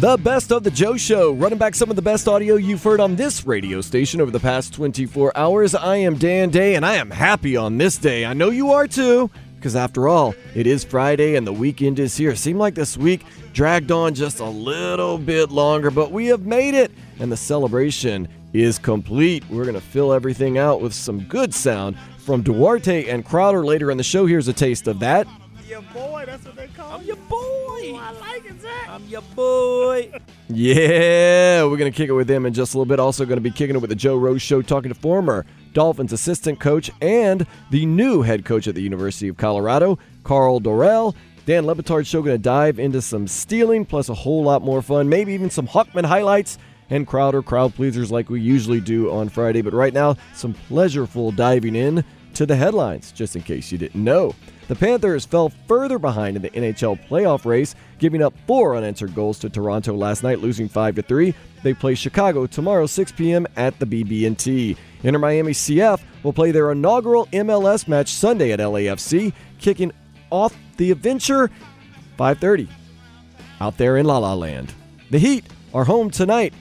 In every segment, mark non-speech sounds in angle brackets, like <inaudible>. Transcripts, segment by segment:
The best of the Joe Show, running back some of the best audio you've heard on this radio station over the past 24 hours. I am Dan Day, and I am happy on this day. I know you are too, because after all, it is Friday and the weekend is here. Seemed like this week dragged on just a little bit longer, but we have made it, and the celebration is complete. We're going to fill everything out with some good sound from Duarte and Crowder later in the show. Here's a taste of that. Your boy, that's what they call I'm your boy. Oh, I like it, Zach. I'm your boy. <laughs> Yeah, we're going to kick it with them in just a little bit. Also, going to be kicking it with the Joe Rose Show, talking to former Dolphins assistant coach and the new head coach at the University of Colorado, Karl Dorrell. Dan Le Batard Show going to dive into some stealing, plus a whole lot more fun, maybe even some Hawkman highlights and Crowder crowd pleasers like we usually do on Friday. But right now, some pleasureful diving in to the headlines, just in case you didn't know. The Panthers fell further behind in the NHL playoff race, giving up four unanswered goals to Toronto last night, losing 5 to 3. They play Chicago tomorrow 6 p.m. at the BB&T. Inter Miami CF will play their inaugural MLS match Sunday at LAFC, kicking off the adventure 5:30 out there in La La Land. The Heat are home tonight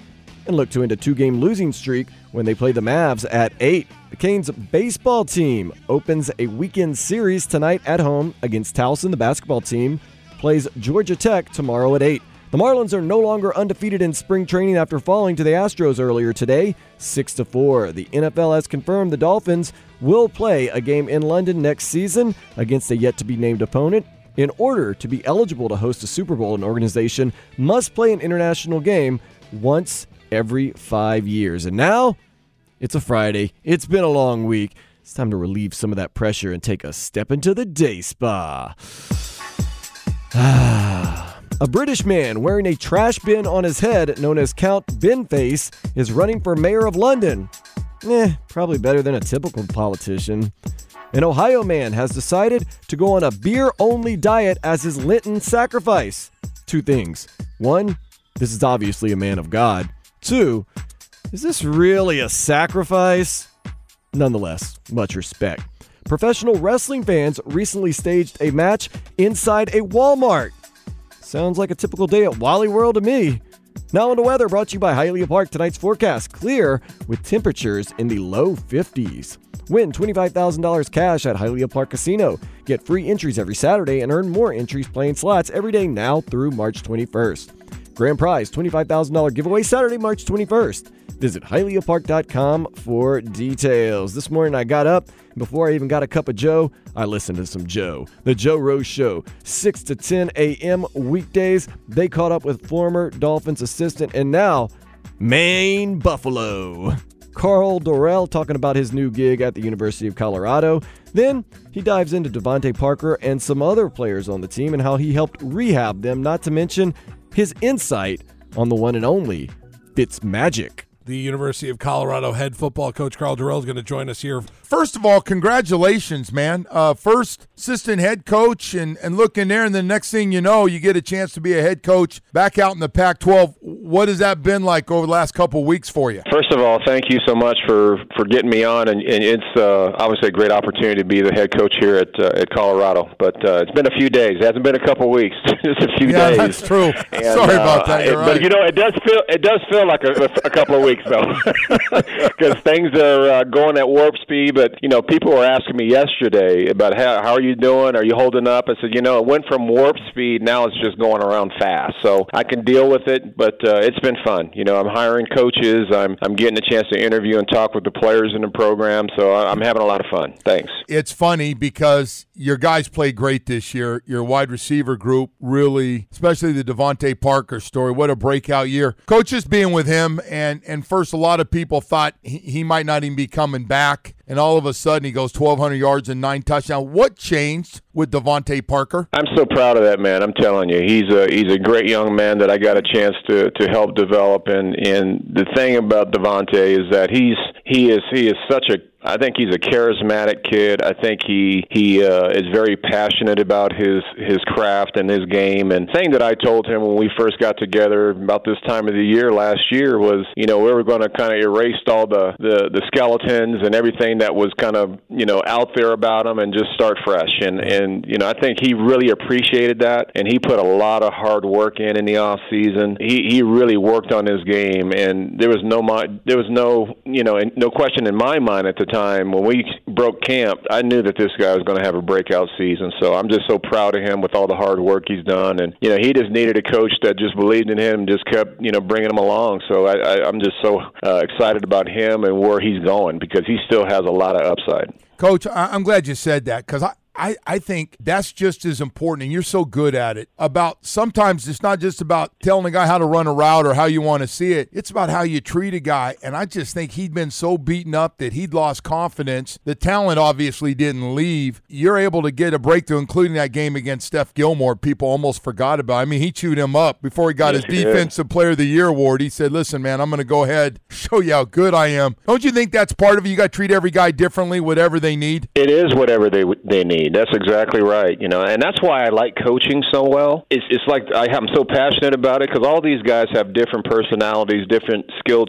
and look to end a two-game losing streak when they play the Mavs at 8. The Canes baseball team opens a weekend series tonight at home against Towson. The basketball team plays Georgia Tech tomorrow at 8. The Marlins are no longer undefeated in spring training after falling to the Astros earlier today, 6 to 4. The NFL has confirmed the Dolphins will play a game in London next season against a yet to be named opponent. In order to be eligible to host a Super Bowl, an organization must play an international game once every 5 years. And now it's a Friday. It's been a long week. It's time to relieve some of that pressure and take a step into the day spa. <sighs> a British man wearing a trash bin on his head, known as Count Binface, is running for mayor of London. Eh, probably better than a typical politician. An Ohio man has decided to go on a beer only diet as his Lenten sacrifice. Two things. One, this is obviously a man of God. Two, is this really a sacrifice? Nonetheless, much respect. Professional wrestling fans recently staged a match inside a Walmart. Sounds like a typical day at Wally World to me. Now on the weather brought to you by Hialeah Park. Tonight's forecast clear with temperatures in the low 50s. Win $25,000 cash at Hialeah Park Casino. Get free entries every Saturday and earn more entries playing slots every day now through March 21st. Grand prize $25,000 giveaway Saturday, March 21st. Visit HialeahPark.com for details. This morning I got up, before I even got a cup of Joe, I listened to some Joe. The Joe Rose Show, 6 to 10 a.m. weekdays. They caught up with former Dolphins assistant and now Maine Buffalo. Karl Dorrell talking about his new gig at the University of Colorado. Then he dives into DeVante Parker and some other players on the team and how he helped rehab them, not to mention his insight on the one and only Fitz Magic. The University of Colorado head football coach Karl Dorrell is going to join us here. First of all, congratulations, man. Uh, first assistant head coach, and, and look in there, and the next thing you know, you get a chance to be a head coach back out in the Pac 12. What has that been like over the last couple of weeks for you? First of all, thank you so much for, for getting me on, and, and it's uh, obviously a great opportunity to be the head coach here at uh, at Colorado. But uh, it's been a few days; it hasn't been a couple of weeks, <laughs> just a few yeah, days. that's true. And, Sorry about uh, that. it- You're But right. you know, it does feel it does feel like a, a couple of weeks. Though, <laughs> because things are uh, going at warp speed. But you know, people were asking me yesterday about how how are you doing? Are you holding up? I said, you know, it went from warp speed. Now it's just going around fast, so I can deal with it. But uh, it's been fun. You know, I'm hiring coaches. I'm I'm getting a chance to interview and talk with the players in the program. So I'm having a lot of fun. Thanks. It's funny because your guys played great this year. Your wide receiver group really, especially the DeVante Parker story. What a breakout year! Coaches being with him, and and first a lot of people thought he, he might not even be coming back, and all of a sudden he goes 1,200 yards and nine touchdowns. What changed with DeVante Parker? I'm so proud of that man. I'm telling you, he's a he's a great young man that I got a chance to to help develop. And and the thing about DeVante is that he's he is he is such a I think he's a charismatic kid. I think he he uh, is very passionate about his his craft and his game. And thing that I told him when we first got together about this time of the year last year was, you know, we were going to kind of erase all the the the skeletons and everything that was kind of you know out there about him and just start fresh. And and you know, I think he really appreciated that, and he put a lot of hard work in in the off season. He he really worked on his game, and there was no there was no you know no question in my mind at the time time when we broke camp, I knew that this guy was going to have a breakout season. So I'm just so proud of him with all the hard work he's done, and you know he just needed a coach that just believed in him, and just kept you know bringing him along. So I, I, I'm just so uh, excited about him and where he's going because he still has a lot of upside. Coach, I'm glad you said that because I, I, I think that's just as important, and you're so good at it. About sometimes it's not just about telling a guy how to run a route or how you want to see it, it's about how you treat a guy. And I just think he'd been so beaten up that he'd lost confidence. The talent obviously didn't leave. You're able to get a breakthrough, including that game against Steph Gilmore. People almost forgot about. I mean, he chewed him up before he got yes, his Defensive Player of the Year award. He said, Listen, man, I'm going to go ahead, <laughs> show you how good I am. Don't you think that's part of it? You got to treat every guy differently, whatever they need? It is whatever they, they need. That's exactly right. You know, and that's why I like coaching so well. It's it's like I, I'm so passionate about it because all these guys have different personalities, different skill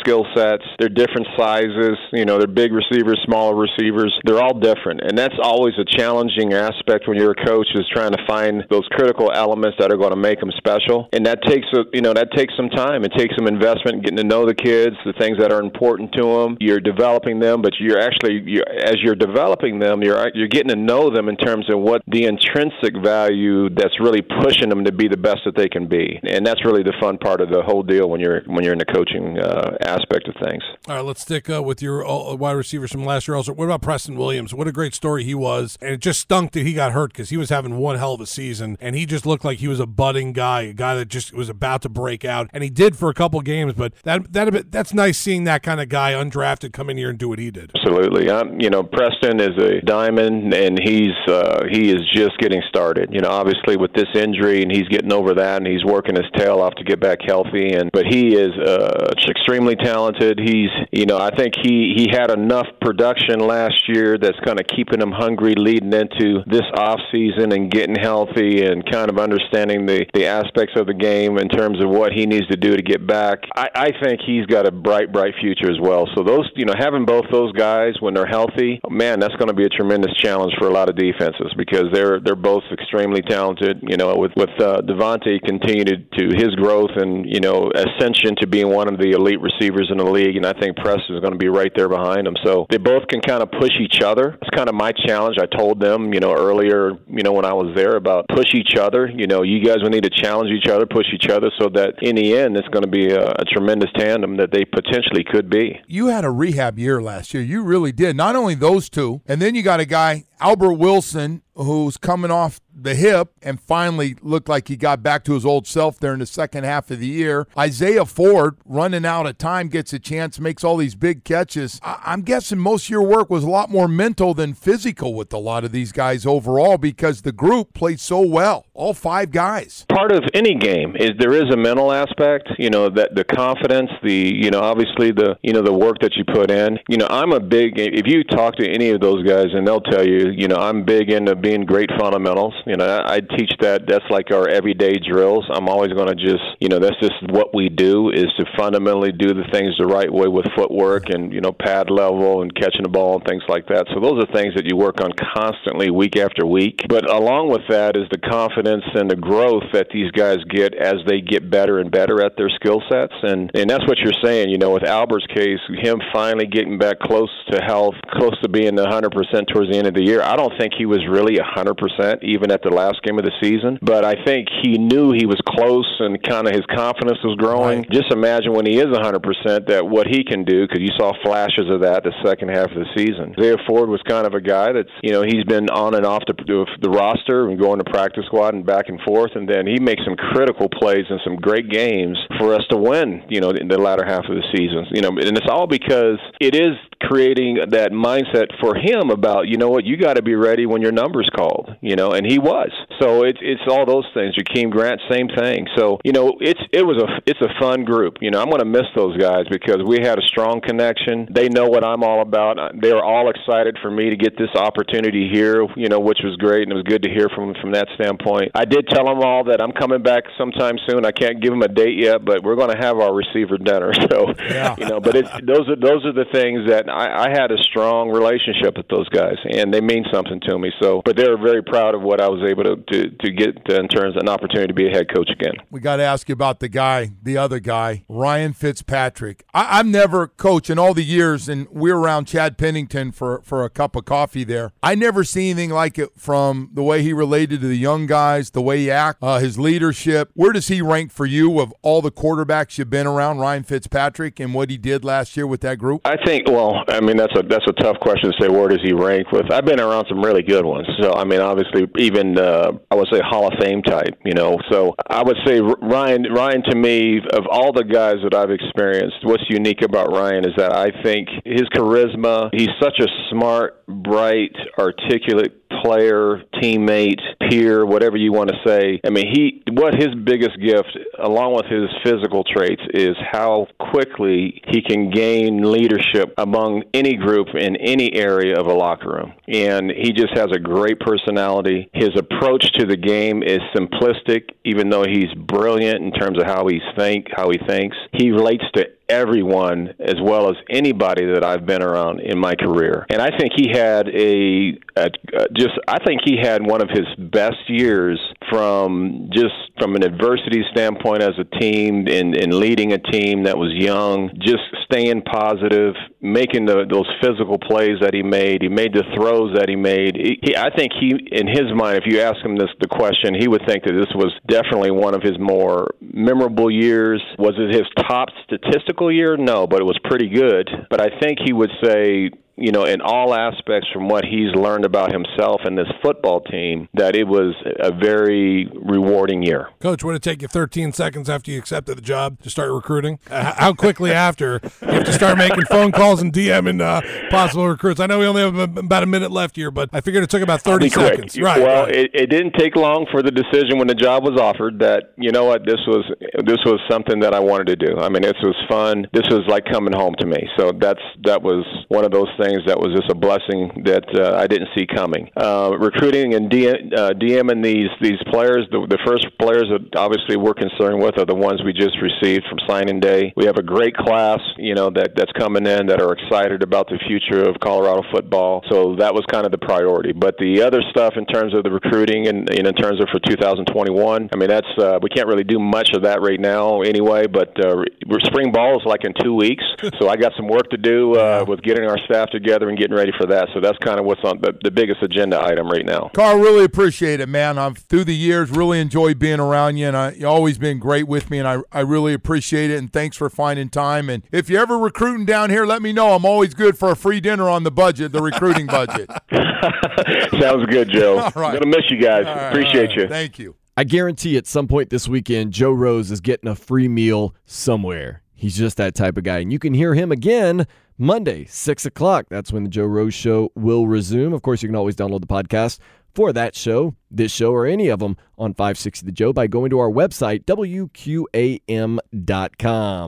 skill sets. They're different sizes. You know, they're big receivers, smaller receivers. They're all different, and that's always a challenging aspect when you're a coach is trying to find those critical elements that are going to make them special. And that takes a you know that takes some time. It takes some investment, getting to know the kids, the things that are important to them. You're developing them, but you're actually you're, as you're developing them, you're you're getting to know them in terms of what the intrinsic value that's really pushing them to be the best that they can be. And that's really the fun part of the whole deal when you're when you're in the coaching uh, aspect of things. All right, let's stick uh, with your uh, wide receivers from last year. Also, what about Preston Williams? What a great story he was, and it just stunk that he got hurt because he was having one hell of a season, and he just looked like he was a budding guy, a guy that just was about to break out, and he did for a couple games. But that that that's nice seeing that kind of guy undrafted come in here and do what he did. Absolutely, um, you know Preston is a diamond, and he's uh, he is just getting started. You know, obviously with this injury, and he's getting over that, and he's working his tail off to get back healthy. And but he is uh, extremely talented. He's, you know, I think he he had enough production last year that's kind of keeping him hungry leading into this off season and getting healthy and kind of understanding the the aspects of the game in terms of what he needs to do to get back. I, I think he's got a bright, bright future as well. So those, you know, having both those guys when they're healthy, man, that's going to be a tremendous challenge for lot of defenses because they're they're both extremely talented. You know, with with uh, DeVante continued to his growth and you know ascension to being one of the elite receivers in the league, and I think Preston is going to be right there behind him. So they both can kind of push each other. It's kind of my challenge. I told them, you know, earlier, you know, when I was there about push each other. You know, you guys will need to challenge each other, push each other, so that in the end, it's going to be a, a tremendous tandem that they potentially could be. You had a rehab year last year. You really did. Not only those two, and then you got a guy Albert Wilson, who's coming off the hip and finally looked like he got back to his old self there in the second half of the year. Isaiah Ford, running out of time, gets a chance, makes all these big catches. I- am guessing most of your work was a lot more mental than physical with a lot of these guys overall because the group played so well, all five guys. Part of any game is there is a mental aspect, you know, that the confidence, the, you know, obviously the, you know, the work that you put in. You know, I'm a big, if you talk to any of those guys and they'll tell you, you know, I'm big into being great fundamentals. You know, I, teach that. That's like our everyday drills. I'm always going to just, you know, that's just what we do is to fundamentally do the things the right way with footwork and you know pad level and catching the ball and things like that. So those are things that you work on constantly, week after week. But along with that is the confidence and the growth that these guys get as they get better and better at their skill sets. And and that's what you're saying. You know, with Albert's case, him finally getting back close to health, close to being 100% towards the end of the year. I don't think he was really 100% even at the last game of the season, but I think he knew he was close and kind of his confidence was growing. Right. Just imagine when he is 100% that what he can do because you saw flashes of that the second half of the season. Isaiah Ford was kind of a guy that's, you know, he's been on and off the, the roster and going to practice squad and back and forth, and then he makes some critical plays and some great games for us to win, you know, in the latter half of the season. You know, and it's all because it is creating that mindset for him about you know what you got to be ready when your number's called you know and he was. So it's it's all those things. Jakeem Grant same thing. So you know it's it was a it's a fun group. You know I'm going to miss those guys because we had a strong connection. They know what I'm all about. They were all excited for me to get this opportunity here you know which was great and it was good to hear from from that standpoint. I did tell them all that I'm coming back sometime soon. I can't give them a date yet but we're going to have our receiver dinner. <laughs> So yeah. you know but it's those are those are the things that I, I had a strong relationship with those guys, and they mean something to me. So, but they're very proud of what I was able to to, to get in terms of an opportunity to be a head coach again. We got to ask you about the guy, the other guy, Ryan Fitzpatrick. I, I've never coached in all the years, and we are around Chad Pennington for for a cup of coffee there. I never see anything like it from the way he related to the young guys, the way he act, uh, his leadership. Where does he rank for you of all the quarterbacks you've been around, Ryan Fitzpatrick, and what he did last year with that group? I think. Well, I mean that's a that's a tough question to say. Where does he rank with? I've been around some really good ones. So I mean, obviously, even uh, I would say Hall of Fame type. You know, so I would say Ryan. Ryan to me, of all the guys that I've experienced, what's unique about Ryan is that I think his charisma. He's such a smart, bright, articulate player, teammate, peer, whatever you want to say. I mean, he what his biggest gift, along with his physical traits, is how quickly he can gain leadership among any group in any area of a locker room. And he just has a great personality. His approach to the game is simplistic, even though he's brilliant in terms of how he think, how he thinks. He relates to everyone as well as anybody that I've been around in my career. And I think he had a, a, a, just I think he had one of his best years from just from an adversity standpoint as a team and, and leading a team that was young, just staying positive, making the, those physical plays that he made. He made the throws that he made. He, I think he, in his mind, if you ask him this the question, he would think that this was definitely one of his more memorable years. Was it his top statistical year? No, but it was pretty good. But I think he would say you know, in all aspects from what he's learned about himself and this football team, that it was a very rewarding year. Coach, would it take you 13 seconds after you accepted the job to start recruiting? Uh, how quickly after you have to start making phone calls and DMing uh, possible recruits? I know we only have about a minute left here, but I figured it took about 30 seconds. Quick. Right. Well, right. It, it didn't take long for the decision when the job was offered that you know what this was this was something that I wanted to do. I mean, this was fun. This was like coming home to me. So that's that was one of those things things that was just a blessing that uh, I didn't see coming. Uh, recruiting and DM, uh, DMing these these players, the, the first players that obviously we're concerned with are the ones we just received from signing day. We have a great class, you know, that that's coming in that are excited about the future of Colorado football. So that was kind of the priority. But the other stuff in terms of the recruiting and, and in terms of for 2021, I mean that's uh, we can't really do much of that right now anyway. But uh, spring ball is like in two weeks, <laughs> so I got some work to do uh, with getting our staff together and getting ready for that. So that's kind of what's on the, the biggest agenda item right now. Karl, really appreciate it, man. I've through the years really enjoyed being around you, and I, you've always been great with me, and I, I really appreciate it. And thanks for finding time. And if you're ever recruiting down here, let me know. I'm always good for a free dinner on the budget, the recruiting budget. <laughs> Sounds good, Joe. <laughs> All right. Gonna miss you guys. Right, appreciate right. you. Thank you. I guarantee at some point this weekend, Joe Rose is getting a free meal somewhere. He's just that type of guy. And you can hear him again Monday, 6 o'clock. That's when the Joe Rose Show will resume. Of course, you can always download the podcast for that show, this show, or any of them on 560 The Joe by going to our website, WQAM.com.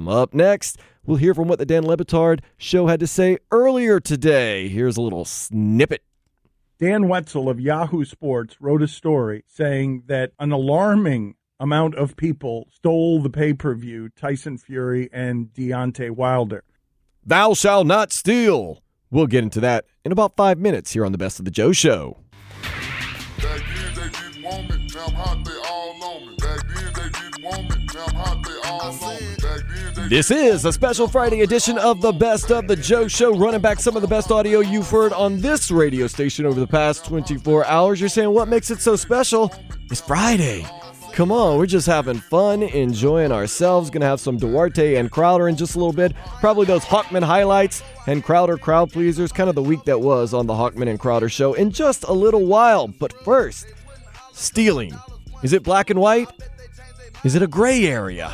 Up next, we'll hear from what the Dan Le Batard show had to say earlier today. Here's a little snippet. Dan Wetzel of Yahoo Sports wrote a story saying that an alarming amount of people stole the pay per view Tyson Fury and Deontay Wilder. Thou shalt not steal. We'll get into that in about five minutes here on the Best of the Joe Show. Back then they didn't want me, now I'm hot, they all on me. Back then they didn't want me, now I'm hot, they all on me. Back then they This is a special Friday edition of the Best of the Joe Show, running back some of the best audio you've heard on this radio station over the past 24 hours. You're saying, what makes it so special? It's Friday. Come on, we're just having fun, enjoying ourselves. Gonna have some Duarte and Crowder in just a little bit. Probably those Hawkman highlights and Crowder crowd pleasers. Kind of the week that was on the Hawkman and Crowder show in just a little while. But first, stealing. Is it black and white? Is it a gray area?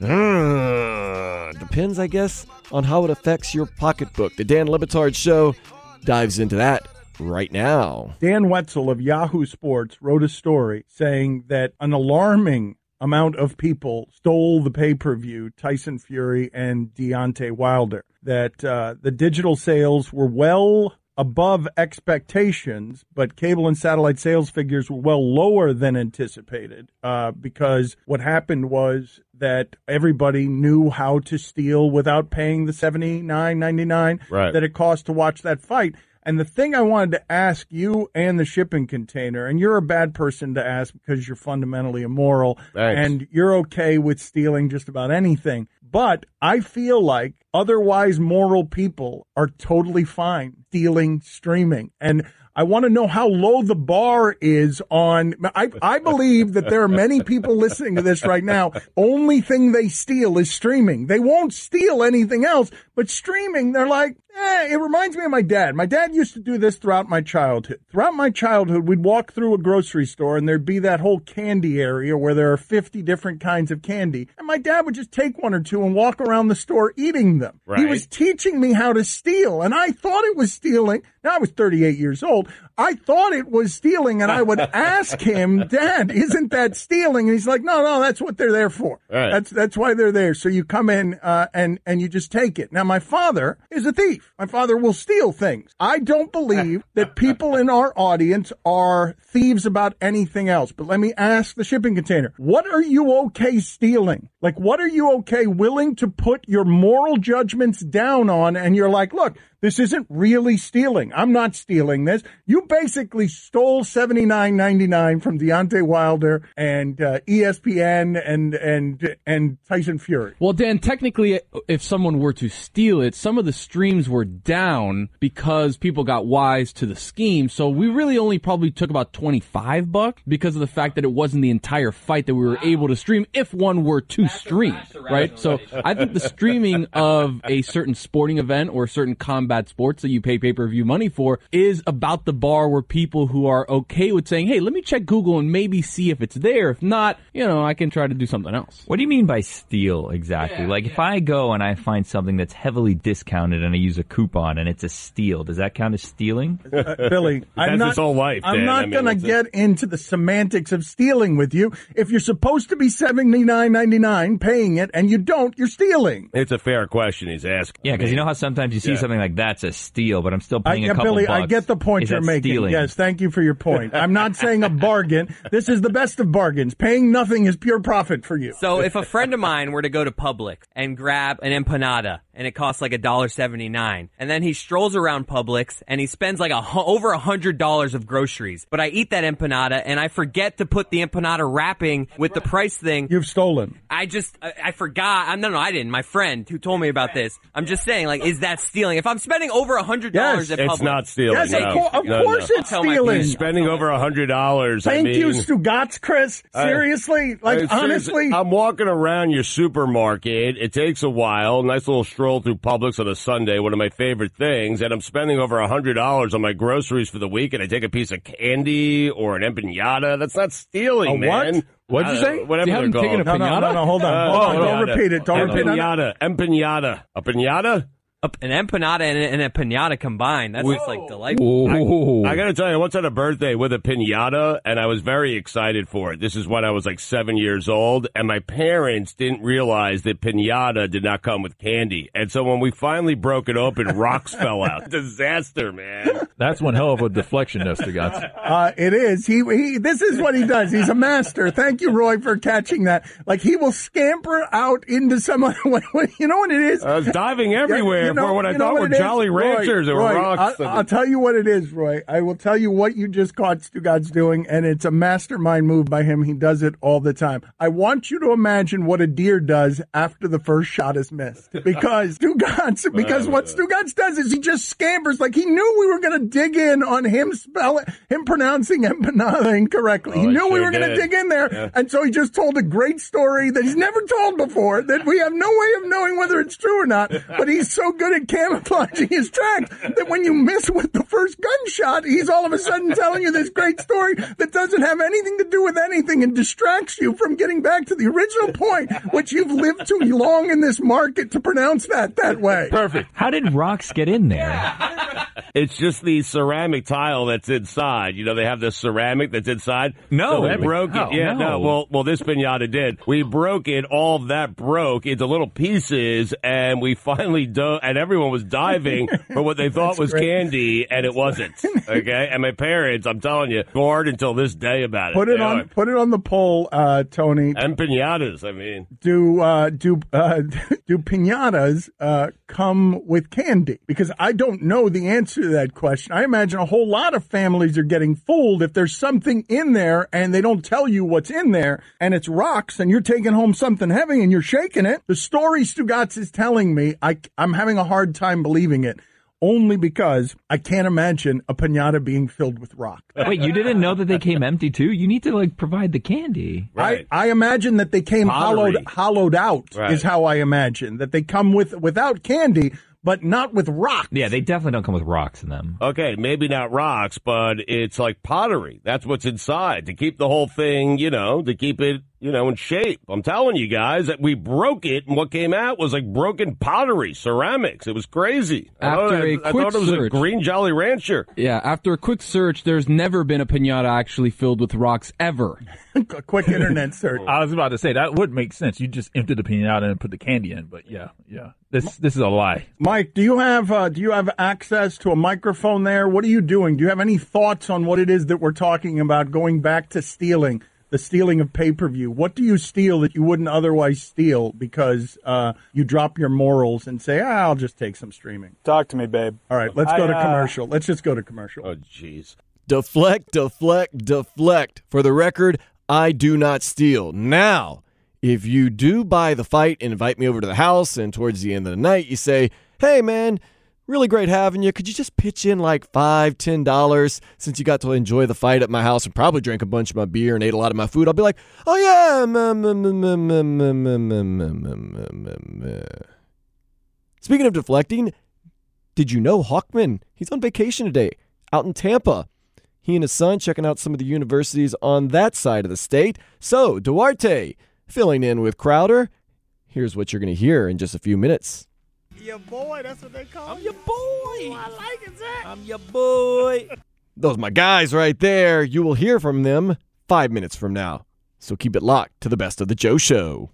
Mm, depends, I guess, on how it affects your pocketbook. The Dan Le Batard Show dives into that right now. Dan Wetzel of Yahoo Sports wrote a story saying that an alarming amount of people stole the pay per view Tyson Fury and Deontay Wilder. That uh, the digital sales were well above expectations, but cable and satellite sales figures were well lower than anticipated uh, because what happened was that everybody knew how to steal without paying the seventy nine ninety nine Right. that it cost to watch that fight. And the thing I wanted to ask you and the shipping container, and you're a bad person to ask because you're fundamentally immoral Thanks. and you're okay with stealing just about anything. But I feel like otherwise moral people are totally fine stealing streaming. And I want to know how low the bar is on. I, I believe that there are many people listening to this right now. Only thing they steal is streaming. They won't steal anything else, but streaming, they're like, eh, it reminds me of my dad. My dad used to do this throughout my childhood. Throughout my childhood, we'd walk through a grocery store and there'd be that whole candy area where there are 50 different kinds of candy. And my dad would just take one or two and walk around the store eating them. He was teaching me how to steal and I thought it was stealing. Now I was 38 years old. I thought it was stealing and I would <laughs> ask him, Dad, isn't that stealing? And he's like, no, no, that's what they're there for. Right. That's, that's why they're there. So you come in, uh, and, and you just take it. Now my father is a thief. My father will steal things. I don't believe <laughs> that people in our audience are thieves about anything else. But let me ask the shipping container, what are you okay stealing? Like, what are you okay willing to put your moral judgments down on? And you're like, look, this isn't really stealing. I'm not stealing this. You basically stole seventy nine ninety nine from Deontay Wilder and uh, ESPN and and and Tyson Fury. Well, Dan, technically, if someone were to steal it, some of the streams were down because people got wise to the scheme. So we really only probably took about 25 bucks because of the fact that it wasn't the entire fight that we were able to stream if one were to stream, right? So I think the streaming of a certain sporting event or a certain combat sports that you pay pay-per-view money for is about the bar where people who are okay with saying, "Hey, let me check Google and maybe see if it's there. If not, you know, I can try to do something else." What do you mean by steal exactly? like if I go and I find something that's heavily discounted and I use a coupon and it's a steal, does that count as stealing? Uh, Billy, <laughs> I'm not, his whole life, I'm Dan. not I mean, going to that's get into the semantics of stealing with you. If you're supposed to be seventy nine ninety nine paying it and you don't, you're stealing. It's a fair question he's asking. Yeah, because you know how sometimes you see Yeah. something like that's a steal, but I'm still paying get, a couple Billy, bucks. I get the point Is you're making. Stealing? Yes, thank you for your point. I'm not saying a bargain. <laughs> This is the best of bargains. Paying nothing is pure profit for you. So if a friend of mine were to go to Publix and grab an empanada and it costs like a dollar seventy nine, and then he strolls around Publix and he spends like a over a hundred dollars of groceries, but I eat that empanada and I forget to put the empanada wrapping with the price thing. You've stolen. I just I, I forgot. I'm no no I didn't. My friend who told me about this. I'm just saying like is that stealing? If I'm spending over a hundred dollars Yes. at It's Publix, not stealing. Yes, no. of, cour- of No, course no. it's I'll stealing. Spending over a hundred dollars. I Thank mean, you, Stugotz, Chris. I- Seriously, like I mean, seriously, honestly, I'm walking around your supermarket. It takes a while. Nice little stroll through Publix on a Sunday, one of my favorite things. And I'm spending over a hundred dollars on my groceries for the week. And I take a piece of candy or an empanada. That's not stealing, A what? man. What'd you Uh, say? Whatever You haven't they're taken called. a no, no, no, no, hold on, Uh, hold on. oh, Don't repeat it. Don't repeat it. Empanada. Empanada. A pinata? A- An empanada and a, and a pinata combined. That's just like delightful. I, I got to tell you, I once had a birthday with a pinata, and I was very excited for it. This is when I was like seven years old, and my parents didn't realize that pinata did not come with candy. And so when we finally broke it open, <laughs> rocks fell out. Disaster, man. That's one hell of a deflection, Nestor <laughs> Uh, it is. He, he, this is what he does. He's a master. Thank you, Roy, for catching that. Like he will scamper out into some other <laughs> way. You know what it is? I was diving everywhere you know- what I thought what were Jolly Roy, Ranchers. They were Roy, rocks. I, will I'll tell you what it is, Roy. I will tell you what you just caught Stugotz doing, and it's a mastermind move by him. He does it all the time. I want you to imagine what a deer does after the first shot is missed. <laughs> Because Stugotz, because what Stugotz does is he just scampers like he knew we were going to dig in on him spelling, him pronouncing <laughs> empanada incorrectly. he Oh, he knew we were going to dig in there. Yeah. And so he just told a great story that he's never told before that we have no way of knowing whether it's true or not. <laughs> But he's so good at camouflaging his tracks that when you miss with the first gunshot, he's all of a sudden telling you this great story that doesn't have anything to do with anything and distracts you from getting back to the original point, which you've lived too long in this market to pronounce that that way. Perfect. How did rocks get in there? <laughs> It's just the ceramic tile that's inside. You know, they have the ceramic that's inside. No. so we broke How? it. Oh, yeah, no. No. Well, well, this pinata did. We broke it. All of that broke into little pieces, and we finally dove. And everyone was diving <laughs> for what they thought was great. candy, and it wasn't. Okay, and my parents, I'm telling you, bored until this day about it. Put it They on are. put it on the poll, uh, Tony. And pinatas. I mean, do uh, do uh, <laughs> do pinatas uh, come with candy? Because I don't know the answer to that question. I imagine a whole lot of families are getting fooled if there's something in there and they don't tell you what's in there, and it's rocks, and you're taking home something heavy and you're shaking it. The story Stugotz is telling me, I I'm having a hard time believing it. Only because I can't imagine a pinata being filled with rock. Wait, you didn't know that they came empty too? You need to like provide the candy. right. I, I imagine that they came Pottery. hollowed hollowed out Right. is how I imagine that they come with without candy, but not with rock. Yeah, they definitely don't come with rocks in them. Okay, maybe not rocks, but it's like pottery. That's what's inside to keep the whole thing, you know, to keep it, you know, in shape. I'm telling you guys that we broke it, and what came out was like broken pottery, ceramics. It was crazy. I After thought- a I, I quick thought it was search- a green Jolly Rancher. Yeah, after a quick search, there's never been a pinata actually filled with rocks ever. <laughs> A quick internet search. I was about to say that would make sense. You just empty the pinata and put the candy in, but yeah, yeah. This this is a lie. Mike, do you have uh, do you have access to a microphone there? What are you doing? Do you have any thoughts on what it is that we're talking about? Going back to stealing, the stealing of pay per view. What do you steal that you wouldn't otherwise steal because uh, you drop your morals and say, ah, "I'll just take some streaming." Talk to me, babe. All right, let's go I, to uh, commercial. Let's just go to commercial. Oh, jeez. Deflect, deflect, deflect. For the record, I do not steal. Now, if you do buy the fight and invite me over to the house, and towards the end of the night, you say, hey, man, really great having you. Could you just pitch in like five, ten dollars since you got to enjoy the fight at my house and probably drank a bunch of my beer and ate a lot of my food? I'll be like, oh yeah. Speaking of deflecting, did you know Hawkman? He's on vacation today out in Tampa. He and his son checking out some of the universities on that side of the state. So, Duarte filling in with Crowder. Here's what you're going to hear in just a few minutes. Your boy, that's what they call I'm your boy. Oh, I like it, Zach. I'm your boy. <laughs> Those are my guys right there. You will hear from them five minutes from now. So keep it locked to the best of the Joe Show.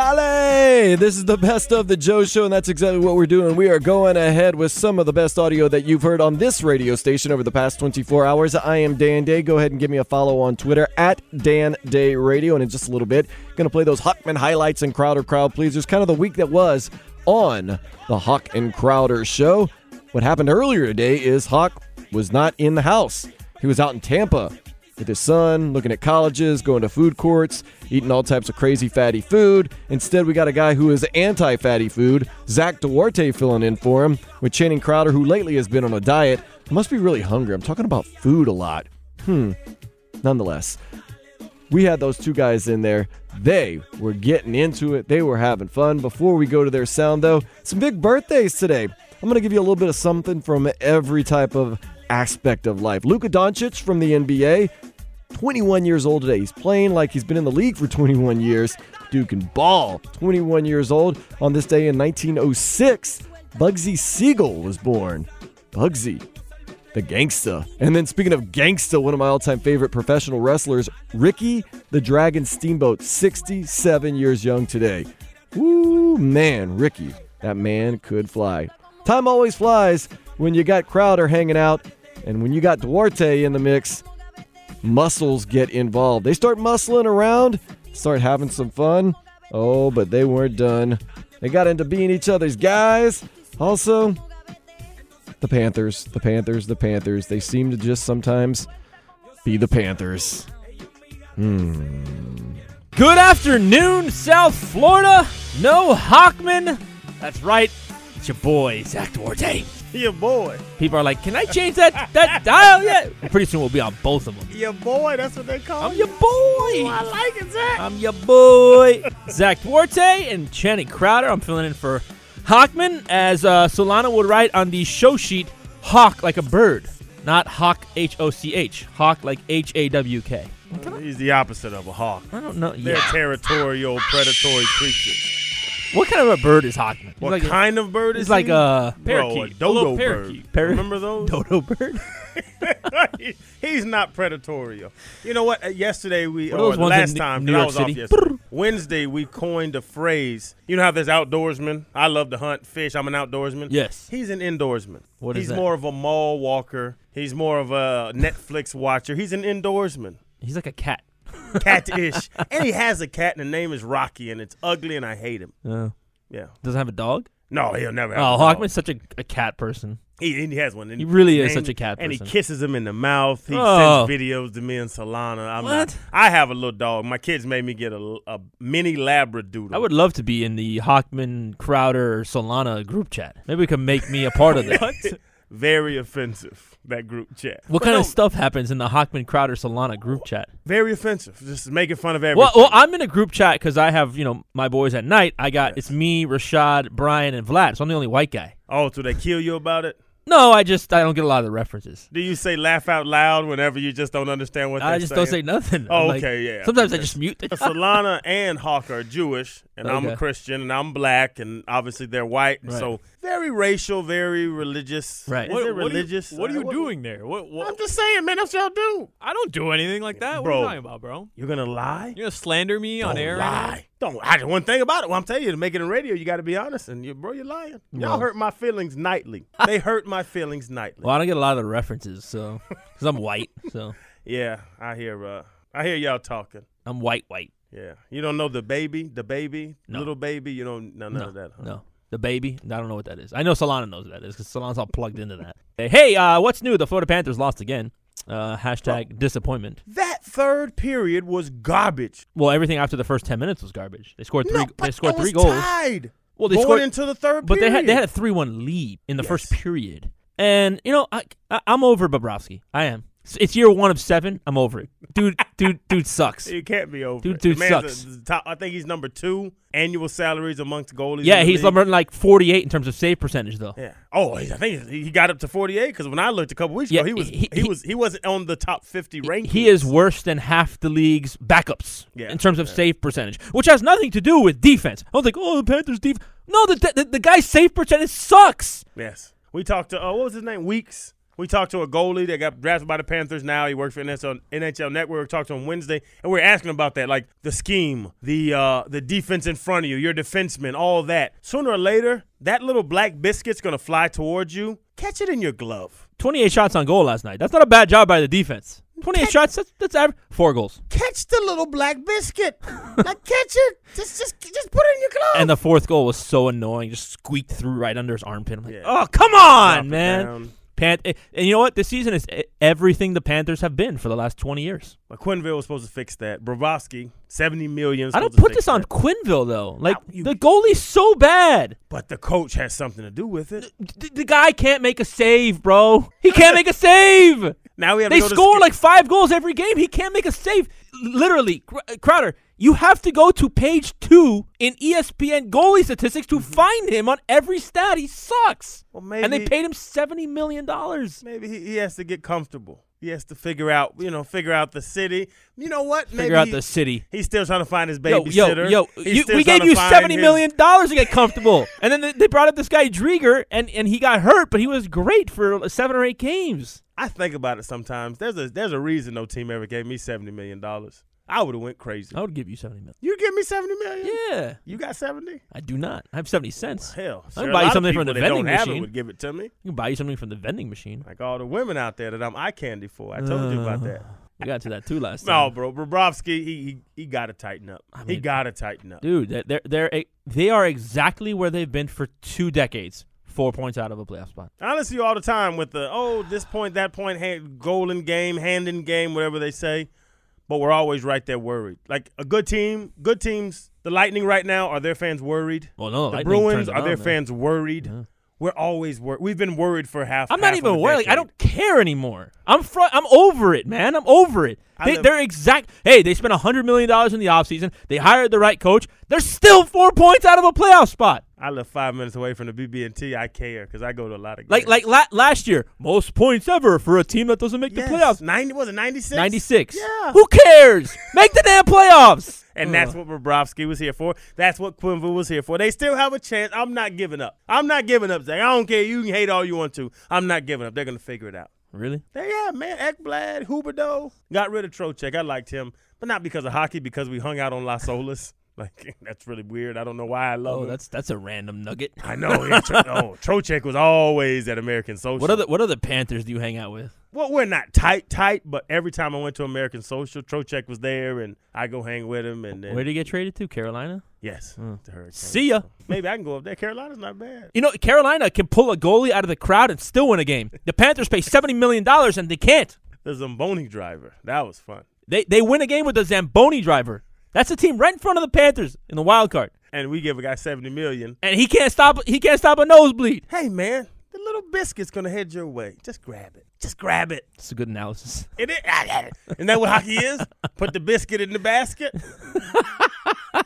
Dale! This is the best of the Joe Show, and that's exactly what we're doing. We are going ahead with some of the best audio that you've heard on this radio station over the past 24 hours. I am Dan Day. Go ahead and give me a follow on Twitter at Dan Day Radio. And in just a little bit, going to play those Hawkman highlights and Crowder crowd pleasers. Kind of the week that was on the Hawk and Crowder show. What happened earlier today is Hawk was not in the house. He was out in Tampa with his son, looking at colleges, going to food courts, eating all types of crazy fatty food. Instead, we got a guy who is anti fatty food, Zach Duarte, filling in for him, with Channing Crowder, who lately has been on a diet. Must be really hungry. I'm talking about food a lot. Hmm. Nonetheless, we had those two guys in there. They were getting into it. They were having fun. Before we go to their sound, though, some big birthdays today. I'm going to give you a little bit of something from every type of aspect of life. Luka Doncic from the NBA, 21 years old today. He's playing like he's been in the league for 21 years. Dude can ball. 21 years old on this day in 1906. Bugsy Siegel was born. Bugsy, the gangsta. And then speaking of gangsta, one of my all-time favorite professional wrestlers, Ricky the Dragon Steamboat, 67 years young today. Woo, man, Ricky, that man could fly. Time always flies when you got Crowder hanging out, and when you got Duarte in the mix, muscles get involved. They start muscling around, start having some fun. Oh, but they weren't done. They got into being each other's guys. Also, the Panthers, the Panthers, the Panthers. They seem to just sometimes be the Panthers. Hmm. Good afternoon, South Florida. No Hawkman. That's right. It's your boy, Zach Duarte. <laughs> Your boy. People are like, can I change that, that dial yet? Pretty soon we'll be on both of them. Your boy, that's what they call I'm you. your boy. Oh, I like it, Zach. I'm your boy, <laughs> Zach Duarte and Channing Crowder. I'm filling in for Hawkman, as uh, Solana would write on the show sheet, hawk like a bird, not hawk H O C H, hawk like H A W K. He's the opposite of a hawk. I don't know. They're Yeah. territorial, predatory creatures. What kind of a bird is Hawkman? What like a- kind of bird is He's like he? a Bro, parakeet, a dodo little bird. parakeet. Par- Remember those? <laughs> Dodo bird. <laughs> He's not predatorial. You know what? Uh, yesterday we, What or those the last New- time, New 'cause I York was off City? yesterday. Wednesday we coined a phrase. You know how there's outdoorsmen. I love to hunt, fish. I'm an outdoorsman. Yes. He's an indoorsman. What is He's that? more of a mall walker. He's more of a Netflix watcher. He's an indoorsman. He's like a cat. Cat-ish, and he has a cat, and the name is Rocky, and it's ugly, and I hate him. Uh, Yeah. Doesn't have a dog? No, he'll never. Have Oh, a dog. Hawkman's such a, a cat person. He, he has one. and He really is named- such a cat person. And he person. kisses him in the mouth. He Oh. sends videos to me and Solana. I'm What? Not, I have a little dog. My kids made me get a, a mini Labradoodle. I would love to be in the Hawkman, Crowder, Solana group chat. Maybe we can make me a part of <laughs> that. Very offensive, that group chat. What But kind no, of stuff happens in the Hawkman, Crowder, Solana group chat? Very offensive. Just making fun of everything. Well, well, I'm in a group chat because I have, you know, my boys at night. I got it's me, Rashad, Brian, and Vlad. So I'm the only white guy. oh, do they kill you about it? No, I just I don't get a lot of the references. Do you say laugh out loud whenever you just don't understand what I they're just don't say nothing. Oh, like- okay, yeah. Sometimes I just mute the <laughs> Solana and Hawk are Jewish, and I'm a Christian, and I'm black, and obviously they're white. Right. So very racial, very religious. Right. Is What- it what are you- religious? what are you doing there? What, what? I'm just saying, man. That's what y'all do. I don't do anything like that. What Bro. are you talking about, bro? You're gonna lie? You're gonna slander me on Don't air? right lie. Don't. I, one thing about it, well, I'm telling you, to make it in radio, you got to be honest, and you, bro, you're lying. Y'all Well. hurt my feelings nightly. they <laughs> hurt my feelings nightly. Well, I don't get a lot of the references, so because I'm white, so <laughs> Yeah, I hear. Uh, I hear y'all talking. I'm white, white. Yeah, you don't know the baby, the baby, No. little baby. You don't know none no, of that. Huh? no. The baby, I don't know what that is. I know Solana knows what that is because Solana's all plugged into that. Hey, hey, uh, what's new? The Florida Panthers lost again. Uh, hashtag disappointment. That third period was garbage. Well, everything after the first ten minutes was garbage. They scored three. No, they scored three goals. tied. Well, they going scored into the third but they had they had a three one lead in the first period. And you know, I, I I'm over Bobrovsky. I am. It's- year one of seven. I'm over it. Dude, <laughs> dude, dude sucks. You can't be over. Dude, it. dude sucks. a- top, I think he's number two annual salaries amongst goalies. Yeah, he's number like 48 in terms of save percentage, though. Yeah. Oh, I think he got up to 48 because when I looked a couple weeks Yeah, ago, he was he- he, he- was he wasn't on the top 50 rankings. He is worse than half the league's backups Yeah, in terms of save percentage, which has nothing to do with defense. I was like, oh, the Panthers' defense. No, the, the the guy's save percentage sucks. Yes. We talked to uh, what was his name? Weekes. We talked to a goalie that got drafted by the Panthers. Now he works for NHL, NHL Network. We talked to him Wednesday, and we are asking about that, like the scheme, the uh, the defense in front of you, your defenseman, all that. Sooner or later, that little black biscuit's gonna fly towards you. Catch it in your glove. 28 shots on goal last night. That's not a bad job by the defense. 28 shots, that's, that's average. Four goals. Catch the little black biscuit. <laughs> like catch it. Just just just put it in your glove. And the fourth goal was so annoying. Just squeaked through right under his armpit. I'm like, Yeah. oh, come Drop on, it man. Pan- eh, and you know what? This season is everything the Panthers have been for the last 20 years. But Quenneville was supposed to fix that. Brovsky, seventy million. I don't put this on that. Quenneville, though. Like, the goalie's so bad. But the coach has something to do with it. The, the guy can't make a save, bro. He can't make a save. <laughs> Now we have to They score like five goals every game. He can't make a save. Literally, uh, Crowder, you have to go to page two in ESPN goalie statistics to mm-hmm. find him on every stat. He sucks. Well, and they paid him seventy million dollars. Maybe he, he has to get comfortable. He has to figure out, you know, figure out the city. You know what? Figure out he- the city. He's still trying to find his Yo, babysitter. yo, yo! He's You, we gave you seventy his- million dollars to get comfortable, and then they- they brought up this guy Driedger, and and he got hurt, but he was great for seven or eight games. I think about it sometimes. There's a there's a reason no team ever gave me seventy million dollars. I would have went crazy. I would give you seventy million. You give me seventy million? Yeah. You got seventy? I do not. I have seventy cents. Hell, I can buy you something from the vending don't have it machine. would give it to me. You can buy you something from the vending machine. Like all the women out there that I'm eye candy for. I told you about that. <laughs> We got to that too last No, bro, Bobrovsky, he he, he got to tighten up. he mean, got to tighten up. Dude, they're, they're they're they are exactly where they've been for two decades. Four points out of a playoff spot. I listen to you all the time with the oh this point that point hand, goal in game hand in game whatever they say, but we're always right there worried. Like a good team, good teams. The Lightning right now are their fans worried. Well, no, the Lightning Bruins are their man. fans worried. We're always worried. We've been worried for half. I'm not half even worried. Like, I don't care anymore. I'm fr- I'm over it, man. I'm over it. They, they're exact. Hey, they spent hundred million dollars in the offseason. They hired the right coach. They're still four points out of a playoff spot. I live five minutes away from the BB&T. I care because I go to a lot of games. Like like la- last year, most points ever for a team that doesn't make Yes. the playoffs. Ninety was it ninety six? Ninety six. Yeah. Who cares? <laughs> Make the damn playoffs. And that's what Bobrovsky was here for. That's what Quenneville was here for. They still have a chance. I'm not giving up. I'm not giving up, Zach. I don't care. You can hate all you want to. I'm not giving up. They're going to figure it out. Really? Yeah, man. Ekblad, Huberdeau. Got rid of Trocheck. I liked him. But not because of hockey, because we hung out on Las Olas. <laughs> Like, <laughs> that's really weird. I don't know why I love Oh, him. that's that's a random nugget. I know. Yeah, Tro- <laughs> oh, Trocheck was always at American Social. What other what other Panthers do you hang out with? Well, we're not tight, tight, but every time I went to American Social, Trocheck was there, and I go hang with him. And then, Where did he get traded to? Carolina. Yes, hmm. the Hurricanes. See ya. Maybe I can go up there. Carolina's not bad. You know, Carolina can pull a goalie out of the crowd and still win a game. The Panthers pay seventy million dollars and they can't. The Zamboni driver. That was fun. They they win a game with the Zamboni driver. That's a team right in front of the Panthers in the wild card, And we give a guy seventy million. and he can't stop. He can't stop a nosebleed. Hey man, the little biscuit's gonna head your way. Just grab it. Just grab it. It's a good analysis. It is. <laughs> Isn't that what hockey is? Put the biscuit in the basket. <laughs>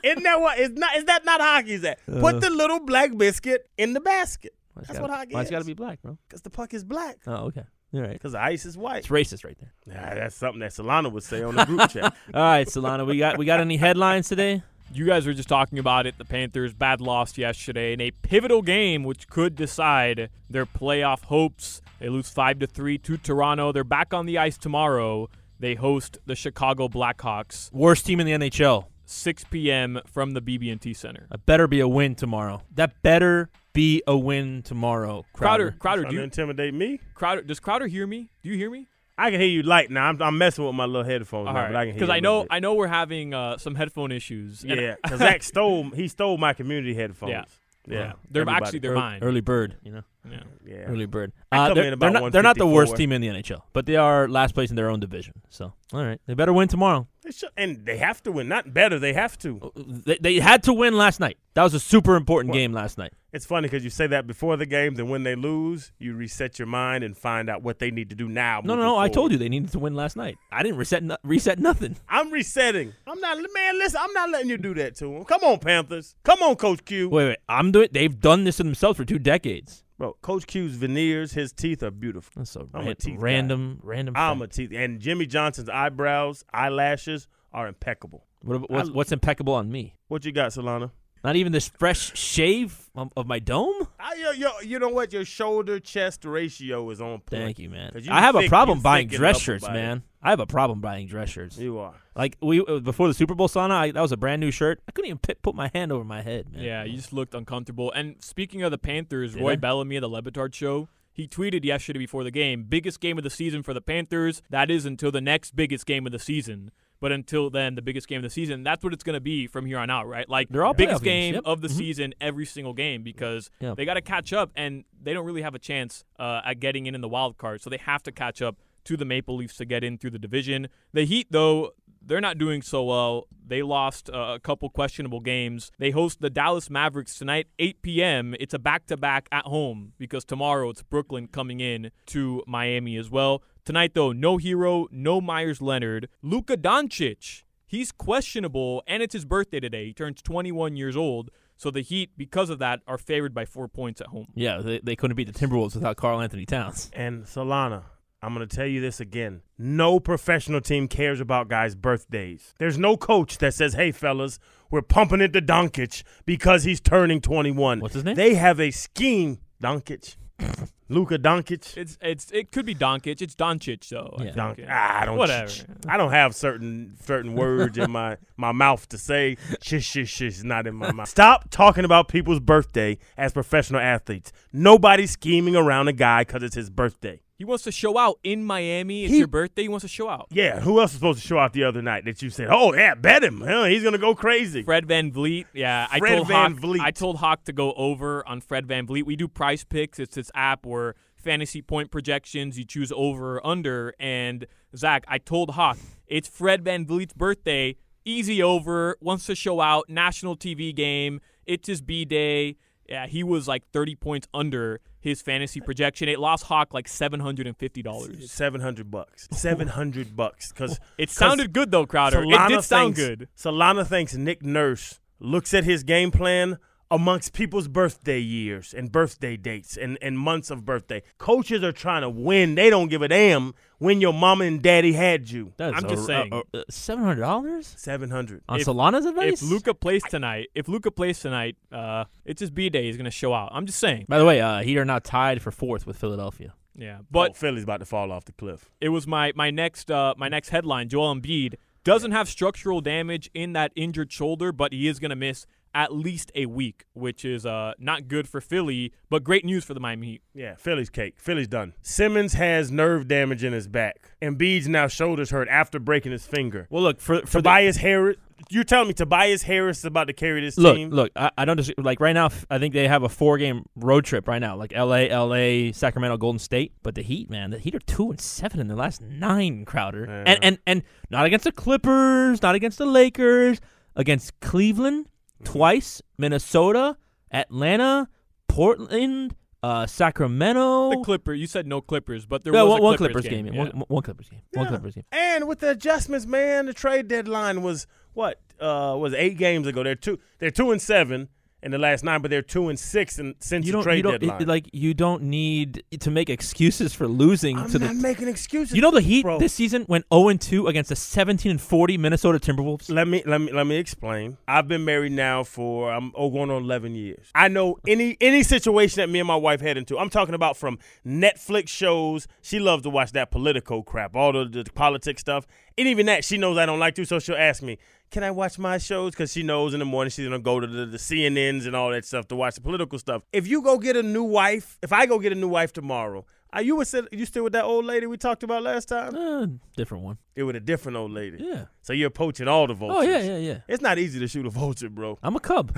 Isn't that what? Is not? Is that not hockey's that? Put uh. the little black biscuit in the basket. That's gotta- what hockey why is. it's gotta be black, bro? Because the puck is black. Oh, okay. All right. Because the ice is white. It's racist right there. Nah, that's something that Solana would say on the group chat. <laughs> All right, Solana, we got we got any headlines today? You guys were just talking about it. The Panthers' bad loss yesterday in a pivotal game, which could decide their playoff hopes. They lose five to three to Toronto. They're back on the ice tomorrow. They host the Chicago Blackhawks. Worst team in the NHL. 6 p.m. from the BB&T Center. That better be a win tomorrow. That better be a win tomorrow. Crowder, Crowder, Crowder, Trying do to you, intimidate me? Crowder, does Crowder hear me? Do you hear me? I can hear you light now. I'm, I'm messing with my little headphones All now, right, but I can hear because you I a little know bit. I know we're having uh, some headphone issues. Yeah, <laughs> because Zach stole he stole my community headphones. Yeah. yeah. Yeah. They're Everybody. actually they're Early- mine. early bird. You know. Yeah. Yeah. Early bird. Uh, they're, they're not, they're not the worst team in the NHL, but they are last place in their own division. So, all right, they better win tomorrow. They should, and they have to win. Not better. They have to. They, they had to win last night. That was a super important Well, game last night. It's funny because you say that before the game, then when they lose, you reset your mind and find out what they need to do now. No, no, moving no. I told you they needed to win last night. I didn't reset no- reset nothing. I'm resetting. I'm not, man. Listen, I'm not letting you do that to them. Come on, Panthers. Come on, Coach Q. Wait, wait. I'm doing. They've done this to themselves for two decades. Bro, Coach Q's veneers, his teeth are beautiful. That's so I'm a teeth guy. random, random. I'm fact. a teeth, and Jimmy Johnson's eyebrows, eyelashes are impeccable. What, what's, I- what's impeccable on me? What you got, Solana? Not even this fresh shave of, my dome. I, yo, yo, you know what? Your shoulder chest ratio is on point. Thank you, man. 'Cause I have a problem buying dress shirts, man. I have a problem buying dress shirts. You are. Like we uh, before the Super Bowl sauna, I, that was a brand new shirt. I couldn't even pit, put my hand over my head, man. Yeah, you just looked uncomfortable. And speaking of the Panthers, Did Roy I? Bellamy of the Le Batard Show, he tweeted yesterday before the game, biggest game of the season for the Panthers. That is until the next biggest game of the season. But until then, the biggest game of the season, that's what it's going to be from here on out, right? Like, They're all biggest game yep. of the Mhm. season every single game because Yep. they got to catch up and they don't really have a chance uh, at getting in in the wild card. So they have to catch up to the Maple Leafs to get in through the division. The Heat, though, they're not doing so well. They lost uh, a couple questionable games. They host the Dallas Mavericks tonight, 8 p.m. It's a back to back at home because tomorrow it's Brooklyn coming in to Miami as well. Tonight, though, no Herro, no Meyers Leonard. Luka Doncic, he's questionable, and it's his birthday today. He turns 21 years old. So the Heat, because of that, are favored by four points at home. Yeah, they, they couldn't beat the Timberwolves without Karl-Anthony Towns. And Solana, I'm going to tell you this again. No professional team cares about guys' birthdays. There's no coach that says, hey, fellas, we're pumping it to Doncic because he's turning 21. What's his name? They have a scheme, Doncic. <laughs> Luka Doncic. It's it's it could be Doncic. It's Doncic though. I Donk- ah, I don't. Whatever. I don't have certain certain words in my <laughs> my mouth to say. Shish, shish, shish, not in my mouth. Stop talking about people's birthday as professional athletes. Nobody's scheming around a guy because it's his birthday. He wants to show out in Miami. It's He- your birthday. He wants to show out. Yeah, who else is supposed to show out the other night that you said, "Oh yeah, bet him. He's gonna go crazy." Fred Van Vliet. Yeah, I told Van Hawk, Vliet. I told Hawk to go over on Fred Van Vliet. We do PrizePicks. It's this app where fantasy point projections. You choose over or under. And Zach, I told Hawk it's Fred Van Vliet's birthday. Easy over. Wants to show out. National TV game. It's his B day. Yeah, he was like 30 points under his fantasy projection. It lost Hawk like $750. Seven hundred bucks. <laughs> Seven hundred bucks. Because <laughs> It sounded good though, Crowder. it did sound good. Solana thinks Nick Nurse looks at his game plan amongst people's birthday years and birthday dates and, and months of birthday. Coaches are trying to win. They don't give a damn when your mama and daddy had you. That's I'm just saying. a- a- seven hundred dollars Seven hundred. on If- Solana's advice. If Luka plays tonight, if Luka plays tonight, uh, it's his B day. He's gonna show out. I'm just saying. By the way, uh, he are not tied for fourth with Philadelphia. Yeah, But but Philly's about to fall off the cliff. it was my my next uh, my next headline. Joel Embiid doesn't have structural damage in that injured shoulder, but he is gonna miss at least a week, which is uh, not good for Philly, but great news for the Miami Heat. Yeah, Philly's cake. Philly's done. Simmons has nerve damage in his back. Embiid's now shoulders hurt after breaking his finger. Well, look for for the- Tobias Harris. You're telling me Tobias Harris is about to carry this look, team? look. I, I don't dis- like right now. I think they have a four game road trip right now, like L.A., L.A., Sacramento, Golden State. But the Heat, man, the Heat are two and seven in their last nine. Crowder, and and and not against the Clippers, not against the Lakers, against Cleveland twice, Minnesota, Atlanta, Portland, uh, Sacramento. The Clipper. You said no Clippers, but there Yeah, was one, a one Clippers, Clippers game. Yeah. One, one Clippers game. One Yeah. Clippers game. And with the adjustments, man, the trade deadline was what? Uh, was eight games ago. They're two. They're two and seven in the last nine, but they're two and six in, since You the trade you deadline. it- like you don't need to make excuses for losing I'm to not the. making excuses. You know the Heat bro. this season went 0 and 2 against the 17 and 40 Minnesota Timberwolves. Let me let me let me explain. I've been married now for I'm oh, going on 11 years. I know any any situation that me and my wife head into. I'm talking about from Netflix shows. She loves to watch that Politico crap, all the, the politics stuff. And even that, she knows I don't like to, so she'll ask me, "Can I watch my shows?" Because she knows in the morning she's gonna go to the, the CNNs and all that stuff to watch the political stuff. If you go get a new wife, if I go get a new wife tomorrow. Are you with, you still with that old lady we talked about last time? Uh, different one. It with a different old lady. Yeah. So you're poaching all the vultures. Oh yeah, yeah, yeah. It's not easy to shoot a vulture, bro. I'm a cub.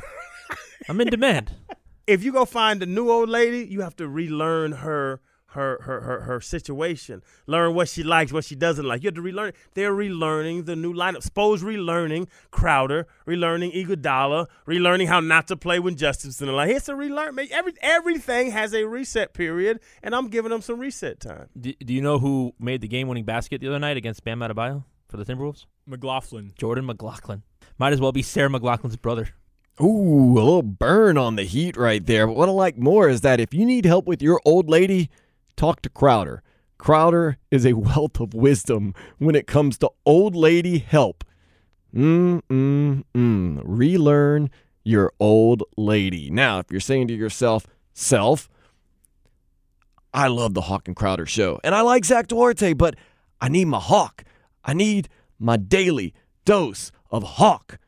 I'm in demand. <laughs> If you go find a new old lady, you have to relearn her her her her, her situation. Learn what she likes, what she doesn't like. You have to relearn. They're relearning the new lineup. Suppose relearning Crowder, relearning Iguodala, relearning how not to play when Justin's in the line. It's a relearn. Make every everything has a reset period, and I'm giving them some reset time. Do, do you know who made the game-winning basket the other night against Bam Adebayo for the Timberwolves? McLaughlin. Jordan McLaughlin. Might as well be Sarah McLachlan's brother. Ooh, a little burn on the heat right there. But what I like more is that if you need help with your old lady, talk to Crowder. Crowder is a <laughs> wealth of wisdom when it comes to old lady help. Mm, mm, mm. Relearn your old lady. Now, if you're saying to yourself, self, I love the Hawk and Crowder show, and I like Zach Duarte, but I need my Hawk. I need my daily dose of Hawk.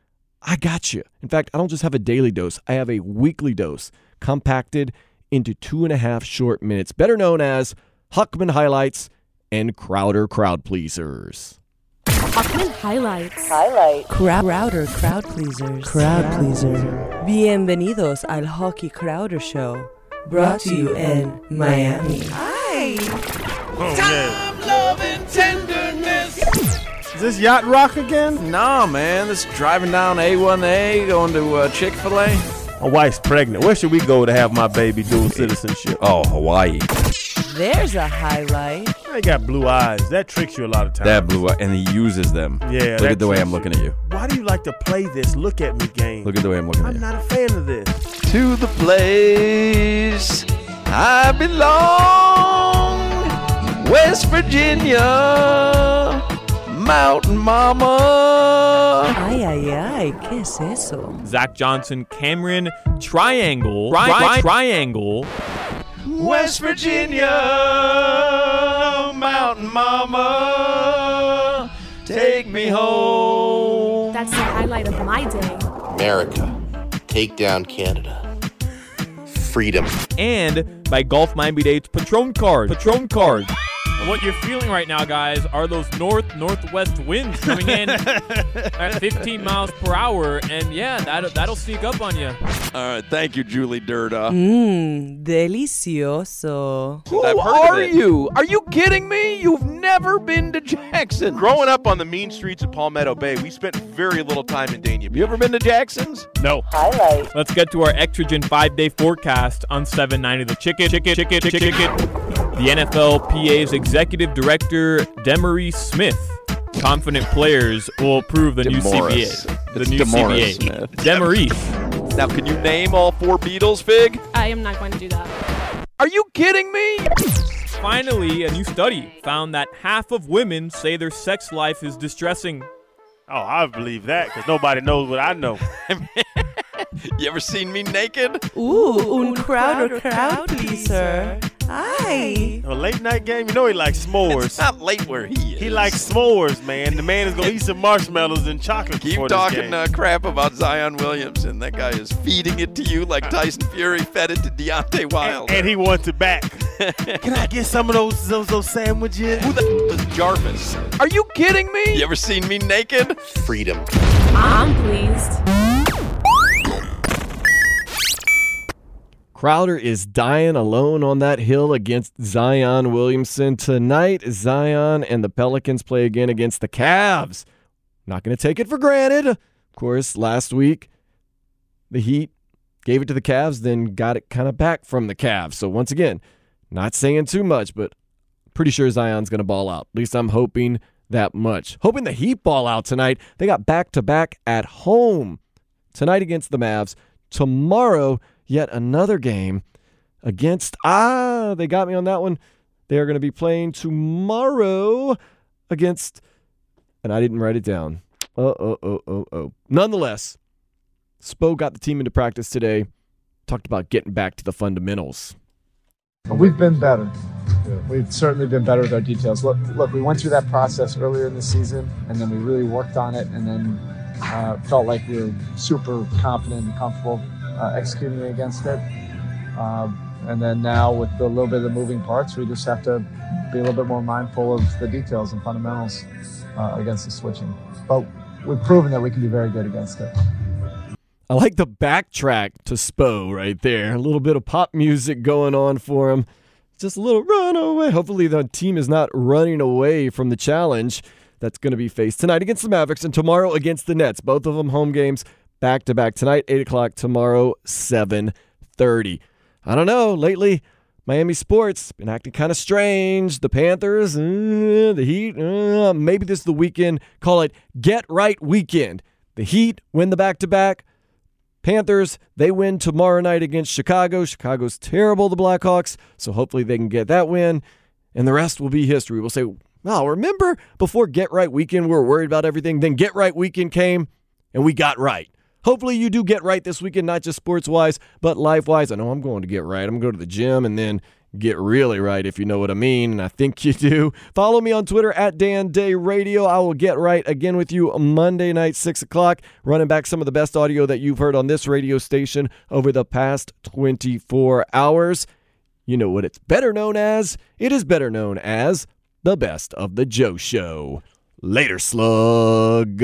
I got you. In fact, I don't just have a daily dose, I have a weekly dose compacted into two and a half short minutes, better known as Hawkman Highlights and Crowder Crowd Pleasers. Hawkman Highlights. Highlight. Crowder Crowd Pleasers. Crowd Pleaser. Bienvenidos al Hockey Crowder Show. Brought to you in Miami. Oh, Time, Love and tenderness. Is this Yacht Rock again? Nah, man. This is driving down A1A, going to uh, Chick fil A. My wife's pregnant. Where should we go to have my baby dual citizenship? Oh, Hawaii. There's a highlight. They got blue eyes. That tricks you a lot of times. That blue up, and he uses them. Yeah, Look at the way I'm looking at you. Why do you like to play this look at me game? Look at the way I'm looking at you. I'm not a fan of this. To the place I belong. West Virginia, Mountain Mama. Ay, ay, ay, ¿qué es eso? Zach Johnson, Cameron, Triangle, tri- tri- Triangle. West Virginia, Mountain Mama, take me home. That's the highlight of my day. America, take down Canada. Freedom. and by Golf Miami Dade's Patron card. Patron card. And what you're feeling right now, guys, are those north northwest winds coming in <laughs> at 15 miles per hour, and yeah, that'll that'll sneak up on you. All right, thank you, Julie Durda. Mmm, delicioso. Who are you? Are you kidding me? You've never been to Jackson. Growing up on the mean streets of Palmetto Bay, we spent very little time in Dania. You ever been to Jackson's? No. Highlight. Let's get to our Extragen five day forecast on 790 The Chicken. Chicken, chicken, chicken, chicken. The NFLPA's executive director, Demery Smith. Confident players will approve the new CBA. The It's new Demoris CBA. Smith. Demeris. Now, can you name all four Beatles, Fig? I am not going to do that. Are you kidding me? Finally, a new study found that half of women say their sex life is distressing. Oh, I believe that because nobody knows what I know. <laughs> <laughs> You ever seen me naked? Ooh, un crowd or crowd pleaser. Ay. A late night game, you know he likes s'mores. It's not late where he is. He likes s'mores, man. The man is gonna eat some marshmallows and chocolate. Keep before this talking game. uh, crap about Zion Williamson. That guy is feeding it to you like Tyson Fury fed it to Deontay Wilder. and he wants it back. <laughs> Can I get some of those those, those sandwiches? Who the f- is Jarvis? Are you kidding me? You ever seen me naked? Freedom. I'm pleased. Crowder is dying alone on that hill against Zion Williamson. Tonight, Zion and the Pelicans play again against the Cavs. Not going to take it for granted. Of course, last week, the Heat gave it to the Cavs, then got it kind of back from the Cavs. So, once again, not saying too much, but pretty sure Zion's going to ball out. At least I'm hoping that much. Hoping the Heat ball out tonight. They got back to back at home tonight against the Mavs. Tomorrow, yet another game against ah, they got me on that one. They are going to be playing tomorrow against, and I didn't write it down. Oh oh oh oh oh. Nonetheless, Spo got the team into practice today. Talked about getting back to the fundamentals. We've been better. We've certainly been better with our details. Look, look, we went through that process earlier in the season, and then we really worked on it, and then uh, felt like we were super confident and comfortable uh, executing against it. Uh, and then now, with a little bit of the moving parts, we just have to be a little bit more mindful of the details and fundamentals uh, against the switching. But we've proven that we can be very good against it. I like the backtrack to Spo right there. A little bit of pop music going on for him. Just a little run away. Hopefully, the team is not running away from the challenge that's going to be faced tonight against the Mavericks and tomorrow against the Nets. Both of them home games back to back tonight, 8 o'clock, tomorrow, 7.30. I don't know. Lately, Miami sports been acting kind of strange. The Panthers, uh, the Heat, uh, maybe this is the weekend. Call it get right weekend. The Heat win the back to back. Panthers, they win tomorrow night against Chicago. Chicago's terrible, the Blackhawks, so hopefully they can get that win. And the rest will be history. We'll say, wow, remember before Get Right Weekend, we were worried about everything. Then Get Right Weekend came, and we got right. Hopefully you do get right this weekend, not just sports wise, but life wise. I know I'm going to get right. I'm going to go to the gym and then get really right, if you know what I mean. And I think you do. Follow me on Twitter at Dan Day Radio. I will get right again with you Monday night, 6 o'clock, running back some of the best audio that you've heard on this radio station over the past 24 hours. You know what it's better known as? It is better known as the best of the Joe Show. Later, slug.